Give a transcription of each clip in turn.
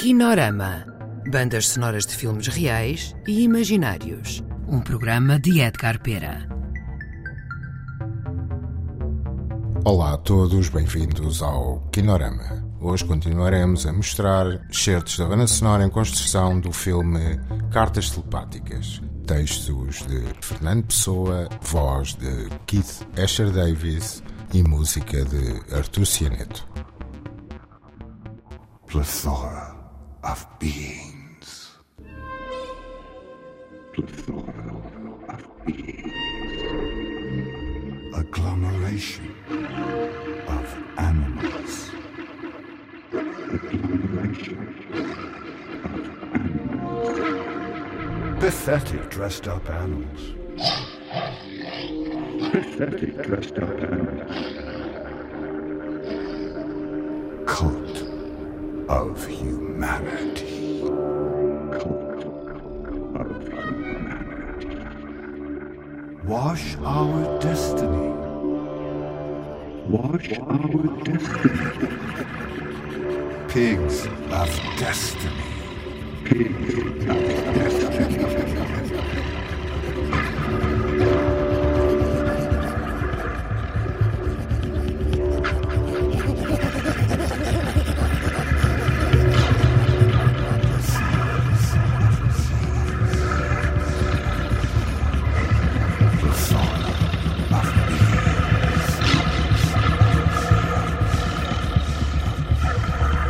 Kinorama Bandas sonoras de filmes reais e imaginários. Um programa de Edgar Pera. Olá a todos, bem-vindos ao Kinorama. Hoje continuaremos a mostrar certos da banda sonora em construção do filme Cartas Telepáticas. Textos de Fernando Pessoa, voz de Keith Asher Davis e música de Artur Cianeto. Plethora of beings. Plethora of beings. Agglomeration of animals. Agglomeration of animals. Pathetic dressed up animals. Pathetic dressed up animals. Cult of humanity. Wash our destiny. Wash our destiny. Pigs of destiny. Pigs of destiny.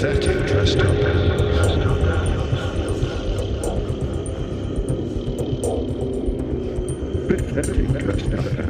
pathetic dressed up Pathetic dressed up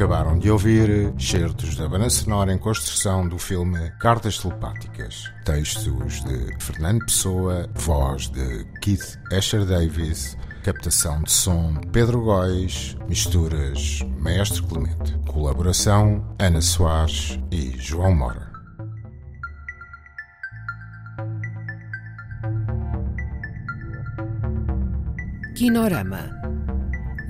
Acabaram de ouvir certos da banda sonora em construção do filme Cartas Telepáticas. Textos de Fernando Pessoa, voz de Keith Asher Davis, captação de som Pedro Góis, misturas Maestro Clemente. Colaboração Ana Soares e João Mora. Kinorama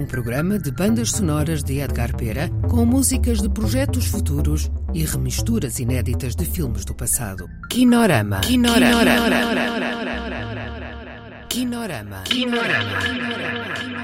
um programa de bandas sonoras de Edgar Pera, com músicas de projetos futuros e remisturas inéditas de filmes do passado. Quinorama. Quinorama. Quinorama.